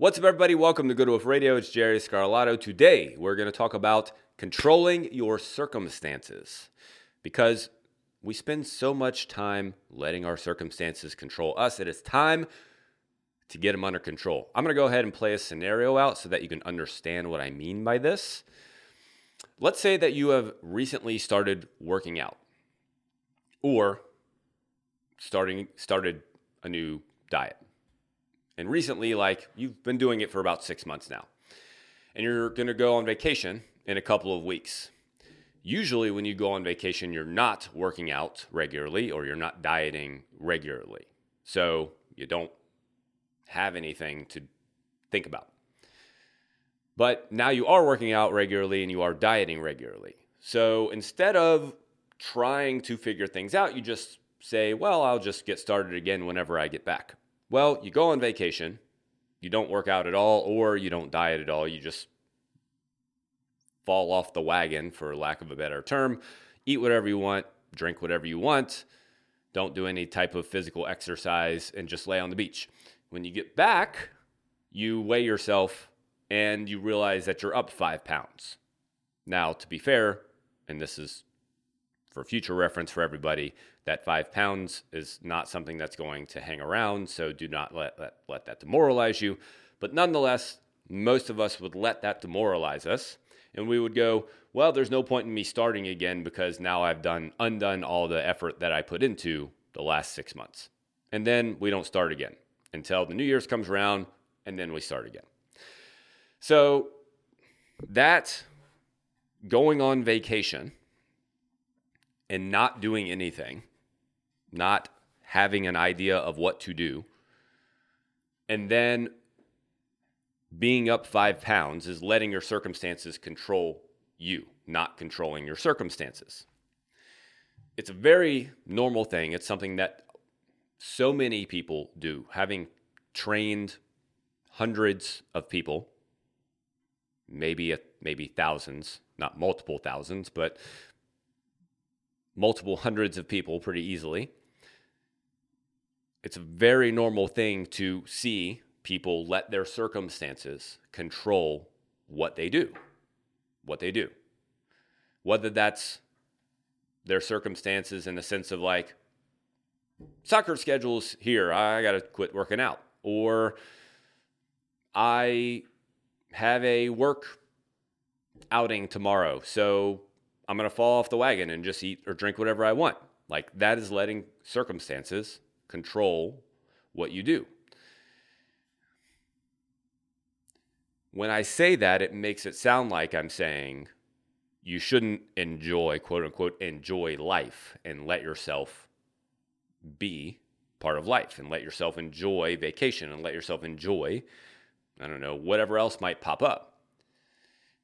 What's up, everybody? Welcome to Good Wolf Radio. It's Jerry Scarlato. Today, we're going to talk about controlling your circumstances because we spend so much time letting our circumstances control us. It is time to get them under control. I'm going to go ahead and play a scenario out so that you can understand what I mean by this. Let's say that you have recently started working out or starting started a new diet and recently, like you've been doing it for about six months now, and you're to go on vacation in a couple of weeks. Usually, when you go on vacation, you're not working out regularly or you're not dieting regularly. So you don't have anything to think about. But now you are working out regularly and you are dieting regularly. So instead of trying to figure things out, you just say, well, I'll just get started again whenever I get back. Well, you go on vacation, you don't work out at all, or you don't diet at all. You just fall off the wagon, for lack of a better term. Eat whatever you want, drink whatever you want. Don't do any type of physical exercise and just lay on the beach. When you get back, you weigh yourself and you realize that you're up five pounds. Now, to be fair, and this is for future reference for everybody, that five pounds is not something that's going to hang around. So do not let, let, let that demoralize you. But nonetheless, most of us would let that demoralize us. And we would go, well, there's no point in me starting again because now I've done undone all the effort that I put into the last six months. And then we don't start again until the New Year's comes around and then we start again. So that going on vacation and not doing anything not having an idea of what to do, and then being up five pounds is letting your circumstances control you, not controlling your circumstances. It's a very normal thing. It's something that so many people do. Having trained hundreds of people, maybe a, maybe thousands, not multiple thousands, but multiple hundreds of people pretty easily it's a very normal thing to see people let their circumstances control what they do. What they do. Whether that's their circumstances in the sense of like, soccer schedules here, I got to quit working out. Or I have a work outing tomorrow, so I'm to fall off the wagon and just eat or drink whatever I want. Like that is letting circumstances control what you do. When I say that, it makes it sound like I'm saying you shouldn't enjoy, quote unquote, enjoy life and let yourself be part of life and let yourself enjoy vacation and let yourself enjoy, I don't know, whatever else might pop up.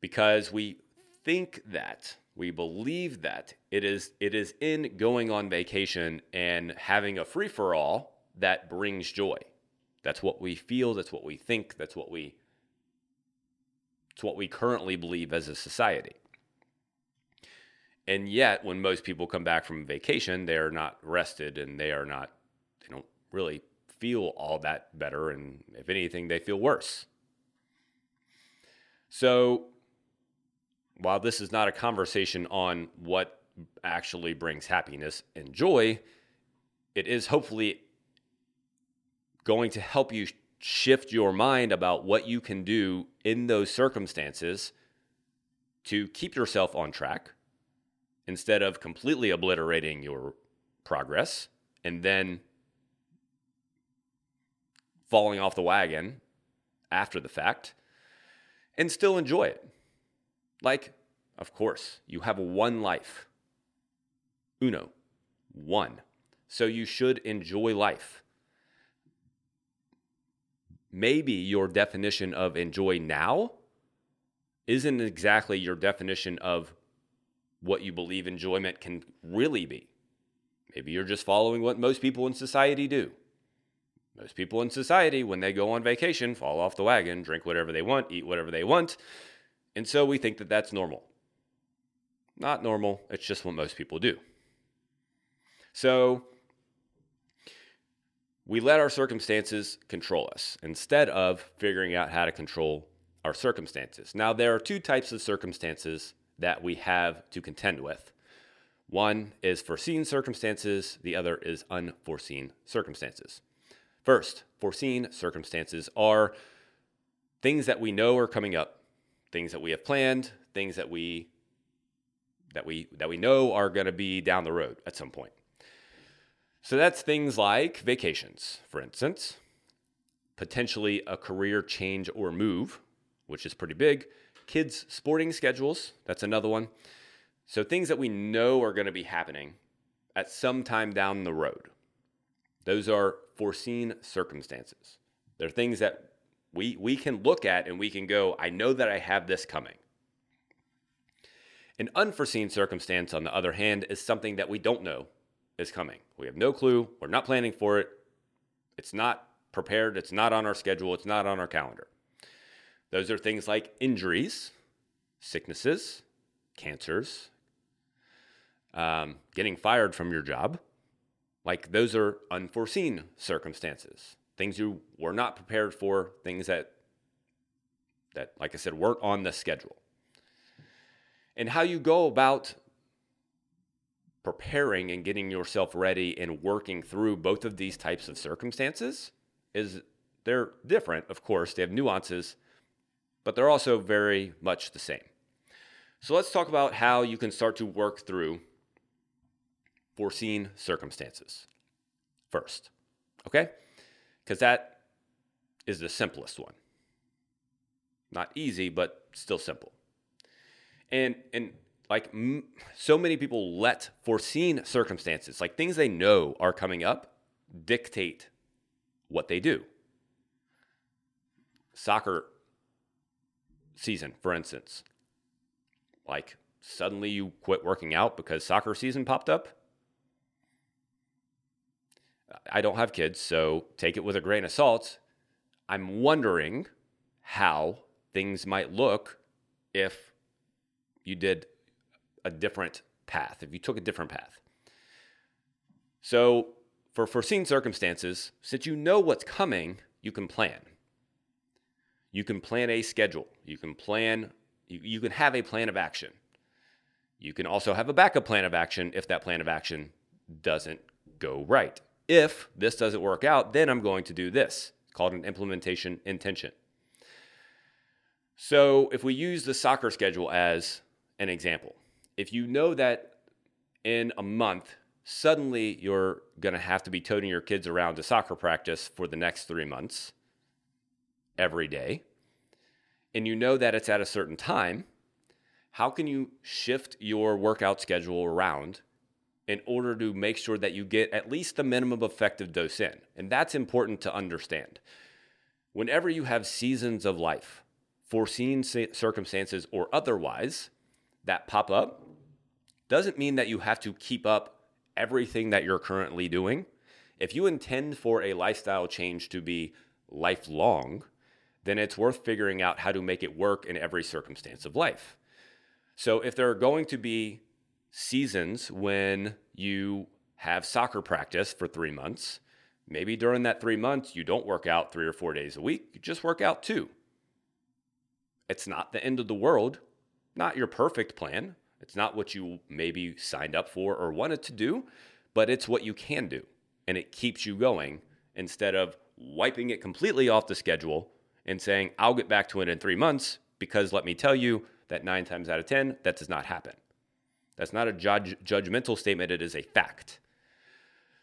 Because we think that we believe that it is it is in going on vacation and having a free for all that brings joy. That's what we feel, that's what we think, that's what we it's what we currently believe as a society. And yet when most people come back from vacation, they're not rested and they are not they don't really feel all that better and if anything they feel worse. So while this is not a conversation on what actually brings happiness and joy, it is hopefully going to help you shift your mind about what you can do in those circumstances to keep yourself on track instead of completely obliterating your progress and then falling off the wagon after the fact and still enjoy it. Like, of course, you have one life. Uno, one. So you should enjoy life. Maybe your definition of enjoy now isn't exactly your definition of what you believe enjoyment can really be. Maybe you're just following what most people in society do. Most people in society, when they go on vacation, fall off the wagon, drink whatever they want, eat whatever they want, and so we think that that's normal. Not normal, it's just what most people do. So we let our circumstances control us instead of figuring out how to control our circumstances. Now, there are two types of circumstances that we have to contend with. One is foreseen circumstances, the other is unforeseen circumstances. First, foreseen circumstances are things that we know are coming up, things that we have planned, things that we that we that we know are going to be down the road at some point. So that's things like vacations, for instance, potentially a career change or move, which is pretty big. Kids' sporting schedules, that's another one. So things that we know are going to be happening at some time down the road. Those are foreseen circumstances. They're things that we, we can look at and we can go, I know that I have this coming. An unforeseen circumstance, on the other hand, is something that we don't know is coming. We have no clue. We're not planning for it. It's not prepared. It's not on our schedule. It's not on our calendar. Those are things like injuries, sicknesses, cancers, um, getting fired from your job. Like those are unforeseen circumstances, things you were not prepared for, things that, that like I said, weren't on the schedule. And how you go about preparing and getting yourself ready and working through both of these types of circumstances is they're different, of course, they have nuances, but they're also very much the same. So let's talk about how you can start to work through foreseen circumstances first. Okay? Because that is the simplest one. Not easy, but still simple. And and like m- so many people let foreseen circumstances, like things they know are coming up, dictate what they do. Soccer season, for instance. Like suddenly you quit working out because soccer season popped up. I don't have kids, so take it with a grain of salt. I'm wondering how things might look if you did a different path, if you took a different path. So, for foreseen circumstances, since you know what's coming, you can plan. You can plan a schedule. You can plan, you, you can have a plan of action. You can also have a backup plan of action if that plan of action doesn't go right. If this doesn't work out, then I'm going to do this, called an implementation intention. So, if we use the soccer schedule as an example, if you know that in a month, suddenly you're going to have to be toting your kids around to soccer practice for the next three months every day, and you know that it's at a certain time, how can you shift your workout schedule around in order to make sure that you get at least the minimum effective dose in? And that's important to understand. Whenever you have seasons of life, foreseen circumstances or otherwise, that pop up, doesn't mean that you have to keep up everything that you're currently doing. If you intend for a lifestyle change to be lifelong, then it's worth figuring out how to make it work in every circumstance of life. So if there are going to be seasons when you have soccer practice for three months, maybe during that three months, you don't work out three or four days a week, you just work out two. It's not the end of the world, not your perfect plan. It's not what you maybe signed up for or wanted to do, but it's what you can do. And it keeps you going instead of wiping it completely off the schedule and saying, I'll get back to it in three months, because let me tell you that nine times out of 10, that does not happen. That's not a judge, judgmental statement, it is a fact.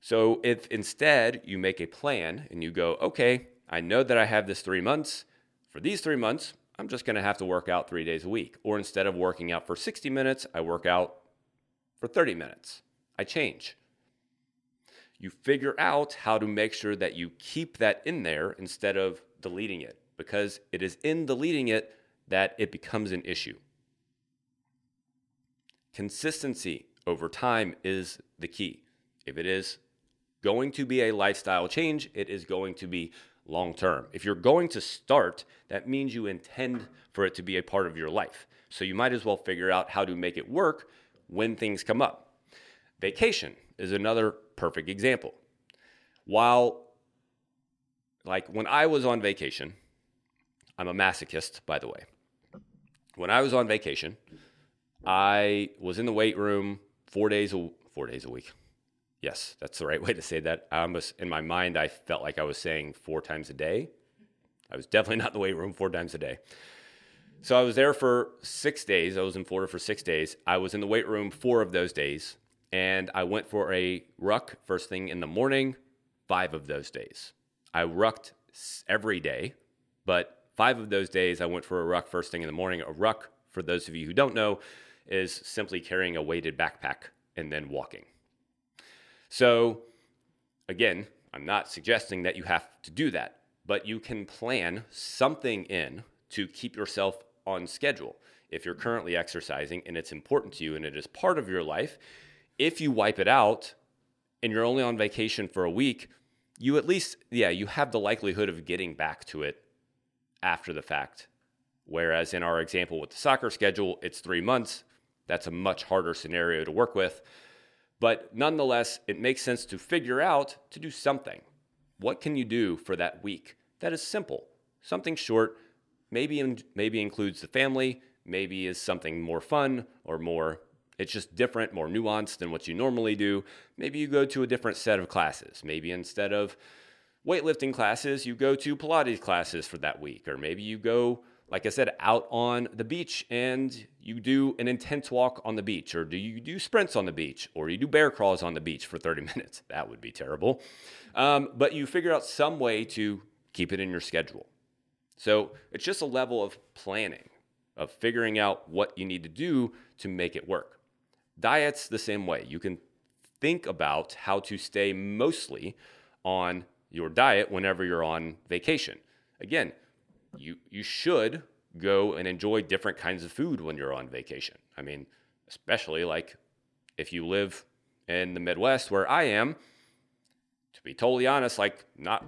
So if instead you make a plan and you go, okay, I know that I have this three months. For these three months, I'm just going to have to work out three days a week. Or instead of working out for 60 minutes, I work out for 30 minutes. I change. You figure out how to make sure that you keep that in there instead of deleting it, because it is in deleting it that it becomes an issue. Consistency over time is the key. If it is going to be a lifestyle change, it is going to be long term. If you're going to start, that means you intend for it to be a part of your life. So you might as well figure out how to make it work when things come up. Vacation is another perfect example. While like when I was on vacation, I'm a masochist, by the way. When I was on vacation, I was in the weight room four days a four days a week. Yes, that's the right way to say that. I almost in my mind I felt like I was saying four times a day. I was definitely not in the weight room four times a day. So I was there for six days. I was in Florida for six days. I was in the weight room four of those days, and I went for a ruck first thing in the morning, five of those days. I rucked every day, but five of those days I went for a ruck first thing in the morning. A ruck, for those of you who don't know, is simply carrying a weighted backpack and then walking. So, again, I'm not suggesting that you have to do that, but you can plan something in to keep yourself on schedule. If you're currently exercising and it's important to you and it is part of your life, if you wipe it out and you're only on vacation for a week, you at least, yeah, you have the likelihood of getting back to it after the fact. Whereas in our example with the soccer schedule, it's three months. That's a much harder scenario to work with. But nonetheless, it makes sense to figure out to do something. What can you do for that week? That is simple. Something short, maybe maybe includes the family, maybe is something more fun or more it's just different, more nuanced than what you normally do. Maybe you go to a different set of classes. Maybe instead of weightlifting classes, you go to Pilates classes for that week or maybe you go like I said, out on the beach and you do an intense walk on the beach, or do you do sprints on the beach, or you do bear crawls on the beach for 30 minutes. That would be terrible. Um, but you figure out some way to keep it in your schedule. So it's just a level of planning, of figuring out what you need to do to make it work. Diet's the same way. You can think about how to stay mostly on your diet whenever you're on vacation. Again, you you should go and enjoy different kinds of food when you're on vacation. I mean, especially like if you live in the Midwest where I am, to be totally honest, like not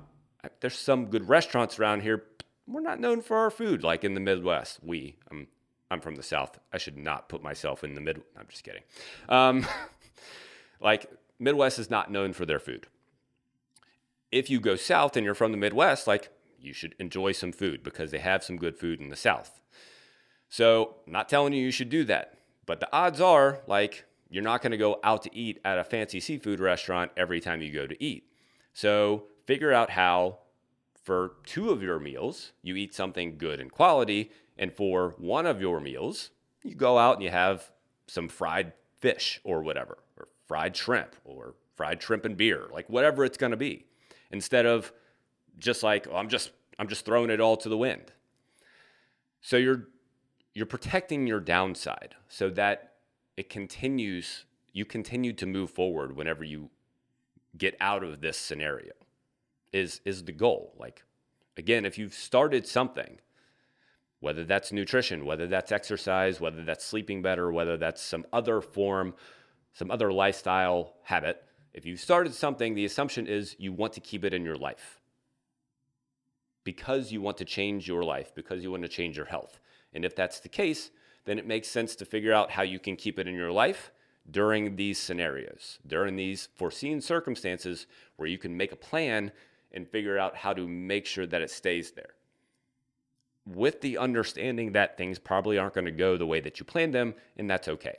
there's some good restaurants around here. We're not known for our food like in the Midwest. We, I'm, I'm from the South. I should not put myself in the mid. I'm just kidding. Um, like Midwest is not known for their food. If you go south and you're from the Midwest, like you should enjoy some food because they have some good food in the South. So, not telling you you should do that, but the odds are like you're not going to go out to eat at a fancy seafood restaurant every time you go to eat. So, figure out how for two of your meals you eat something good and quality, and for one of your meals you go out and you have some fried fish or whatever, or fried shrimp or fried shrimp and beer, like whatever it's going to be, instead of just like oh, I'm just I'm just throwing it all to the wind. So you're you're protecting your downside so that it continues you continue to move forward whenever you get out of this scenario is is the goal like again if you've started something whether that's nutrition whether that's exercise whether that's sleeping better whether that's some other form some other lifestyle habit if you've started something the assumption is you want to keep it in your life because you want to change your life, because you want to change your health. And if that's the case, then it makes sense to figure out how you can keep it in your life during these scenarios, during these foreseen circumstances where you can make a plan and figure out how to make sure that it stays there. With the understanding that things probably aren't going to go the way that you planned them, and that's okay.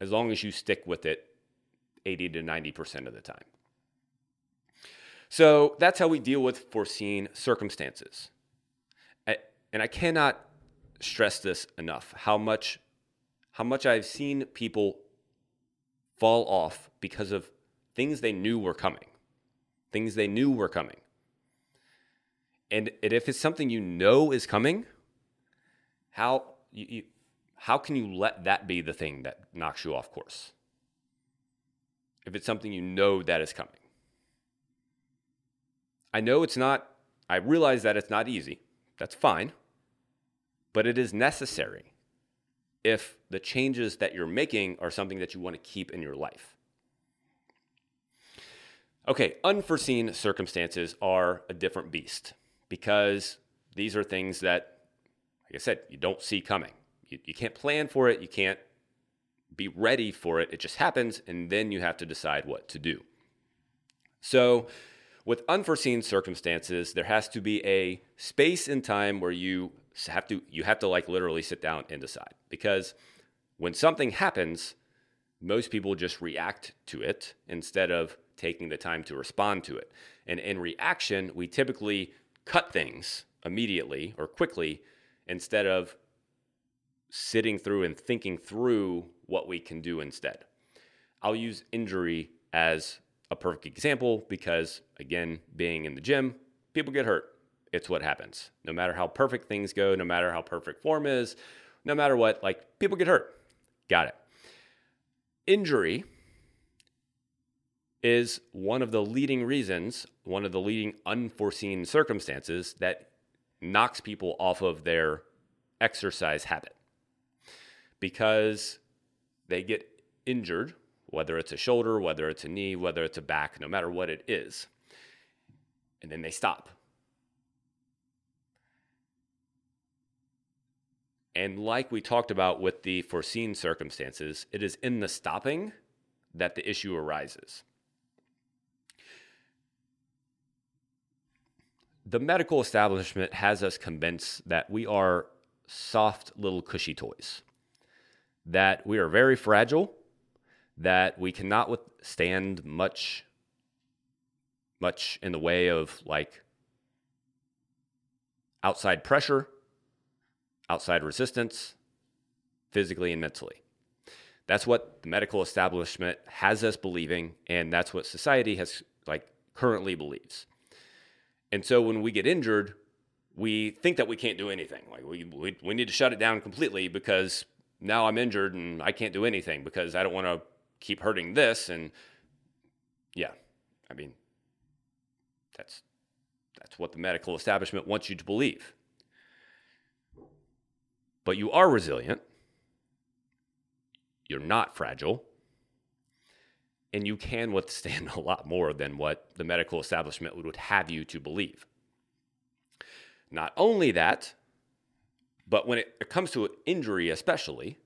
As long as you stick with it 80 to 90% of the time. So that's how we deal with foreseen circumstances. And I cannot stress this enough how much how much I've seen people fall off because of things they knew were coming. Things they knew were coming. And if it's something you know is coming, how you, you, how can you let that be the thing that knocks you off course? If it's something you know that is coming. I know it's not, I realize that it's not easy. That's fine. But it is necessary if the changes that you're making are something that you want to keep in your life. Okay, unforeseen circumstances are a different beast because these are things that, like I said, you don't see coming. You, you can't plan for it, you can't be ready for it. It just happens, and then you have to decide what to do. So, With unforeseen circumstances, there has to be a space in time where you have to you have to like literally sit down and decide because when something happens, most people just react to it instead of taking the time to respond to it. And in reaction, we typically cut things immediately or quickly instead of sitting through and thinking through what we can do instead. I'll use injury as a perfect example because, again, being in the gym, people get hurt. It's what happens. No matter how perfect things go, no matter how perfect form is, no matter what, like people get hurt. Got it. Injury is one of the leading reasons, one of the leading unforeseen circumstances that knocks people off of their exercise habit because they get injured, whether it's a shoulder, whether it's a knee, whether it's a back, no matter what it is. And then they stop. And like we talked about with the foreseen circumstances, it is in the stopping that the issue arises. The medical establishment has us convinced that we are soft little cushy toys, that we are very fragile, that we cannot withstand much much in the way of like outside pressure outside resistance, physically and mentally. That's what the medical establishment has us believing, and that's what society has like currently believes. And so when we get injured, we think that we can't do anything. Like we, we, we need to shut it down completely because now I'm injured and I can't do anything because I don't want to keep hurting this. And yeah, I mean, that's that's what the medical establishment wants you to believe but you are resilient. You're not fragile. And you can withstand a lot more than what the medical establishment would have you to believe. Not only that, but when it comes to injury, especially,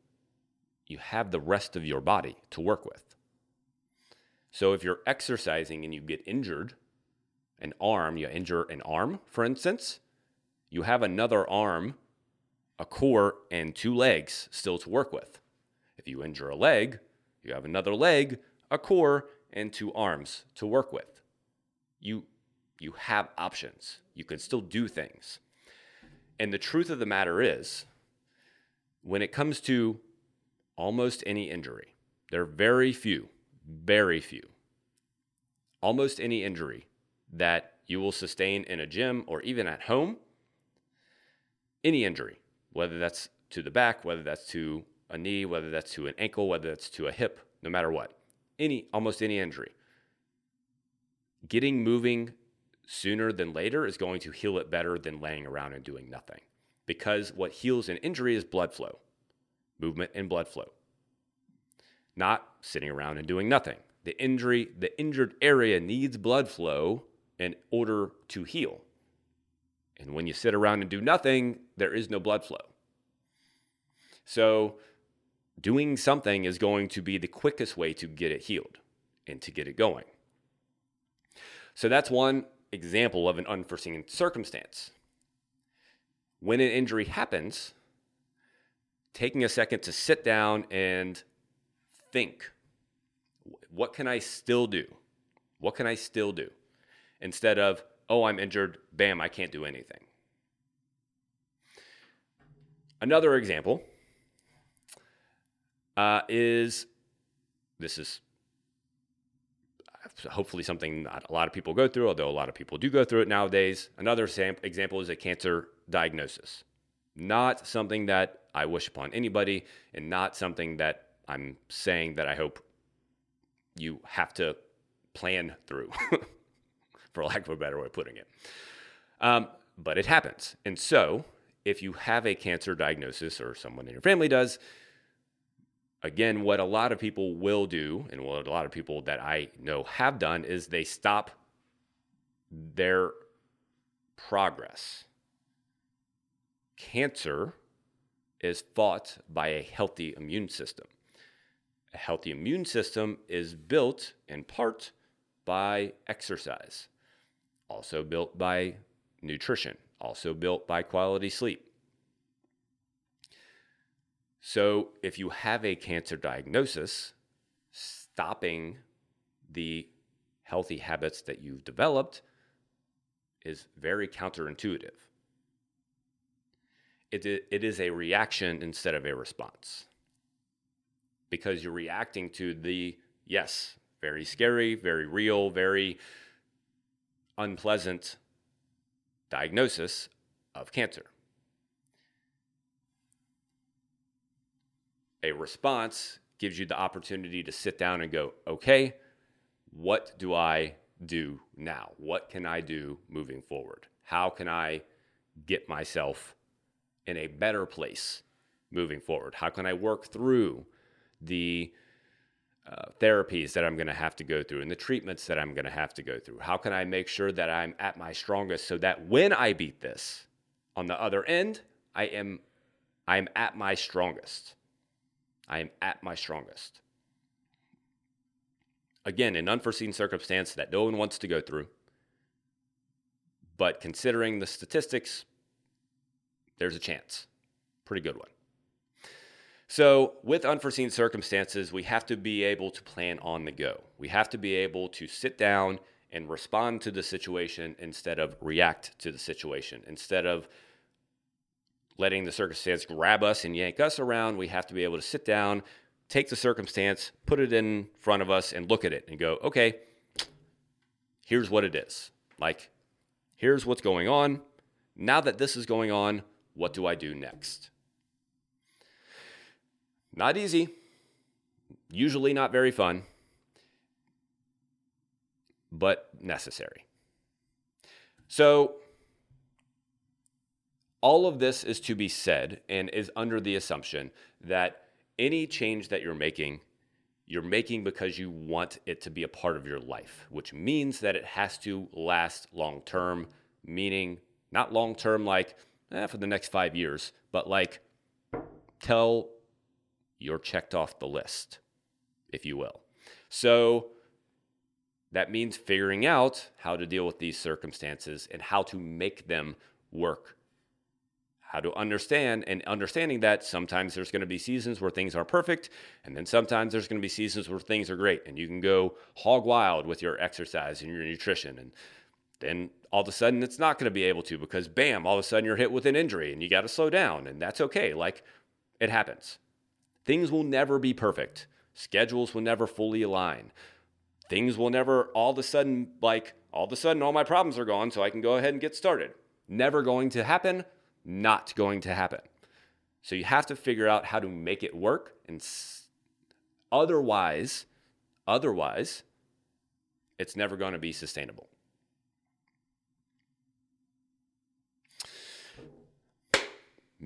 you have the rest of your body to work with. So if you're exercising and you get injured, an arm, you injure an arm, for instance, you have another arm a core and two legs still to work with. If you injure a leg, you have another leg, a core, and two arms to work with. You, you have options. You can still do things. And the truth of the matter is, when it comes to almost any injury, there are very few, very few, almost any injury that you will sustain in a gym or even at home, any injury whether that's to the back, whether that's to a knee, whether that's to an ankle, whether that's to a hip, no matter what. Any almost any injury. Getting moving sooner than later is going to heal it better than laying around and doing nothing. Because what heals an injury is blood flow, movement and blood flow. Not sitting around and doing nothing. The injury, the injured area needs blood flow in order to heal. And when you sit around and do nothing, there is no blood flow. So, doing something is going to be the quickest way to get it healed and to get it going. So, that's one example of an unforeseen circumstance. When an injury happens, taking a second to sit down and think what can I still do? What can I still do? Instead of, oh, I'm injured, bam, I can't do anything. Another example uh, is this is hopefully something not a lot of people go through, although a lot of people do go through it nowadays. Another example is a cancer diagnosis. Not something that I wish upon anybody, and not something that I'm saying that I hope you have to plan through. for lack of a better way of putting it. Um, but it happens. And so, if you have a cancer diagnosis or someone in your family does, again, what a lot of people will do, and what a lot of people that I know have done, is they stop their progress. Cancer is fought by a healthy immune system. A healthy immune system is built in part by exercise also built by nutrition, also built by quality sleep. So, if you have a cancer diagnosis, stopping the healthy habits that you've developed is very counterintuitive. It, it is a reaction instead of a response because you're reacting to the, yes, very scary, very real, very unpleasant diagnosis of cancer. A response gives you the opportunity to sit down and go, okay, what do I do now? What can I do moving forward? How can I get myself in a better place moving forward? How can I work through the uh, therapies that I'm going to have to go through and the treatments that I'm going to have to go through? How can I make sure that I'm at my strongest so that when I beat this on the other end, I am I am at my strongest. I am at my strongest. Again, an unforeseen circumstance that no one wants to go through. But considering the statistics, there's a chance. Pretty good one. So, with unforeseen circumstances, we have to be able to plan on the go. We have to be able to sit down and respond to the situation instead of react to the situation. Instead of letting the circumstance grab us and yank us around, we have to be able to sit down, take the circumstance, put it in front of us, and look at it and go, okay, here's what it is. Like, here's what's going on. Now that this is going on, what do I do next? Not easy, usually not very fun, but necessary. So, all of this is to be said and is under the assumption that any change that you're making, you're making because you want it to be a part of your life, which means that it has to last long term, meaning not long term like eh, for the next five years, but like tell you're checked off the list, if you will. So that means figuring out how to deal with these circumstances and how to make them work. How to understand and understanding that sometimes there's going to be seasons where things are perfect, and then sometimes there's going to be seasons where things are great, and you can go hog wild with your exercise and your nutrition. And then all of a sudden it's not going to be able to because bam, all of a sudden you're hit with an injury and you got to slow down, and that's okay. Like it happens. Things will never be perfect. Schedules will never fully align. Things will never all of a sudden, like, all of a sudden, all my problems are gone, so I can go ahead and get started. Never going to happen, not going to happen. So you have to figure out how to make it work. And otherwise, otherwise, it's never going to be sustainable.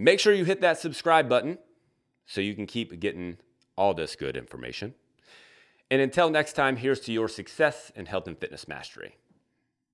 Make sure you hit that subscribe button so you can keep getting all this good information. And until next time, here's to your success in health and fitness mastery.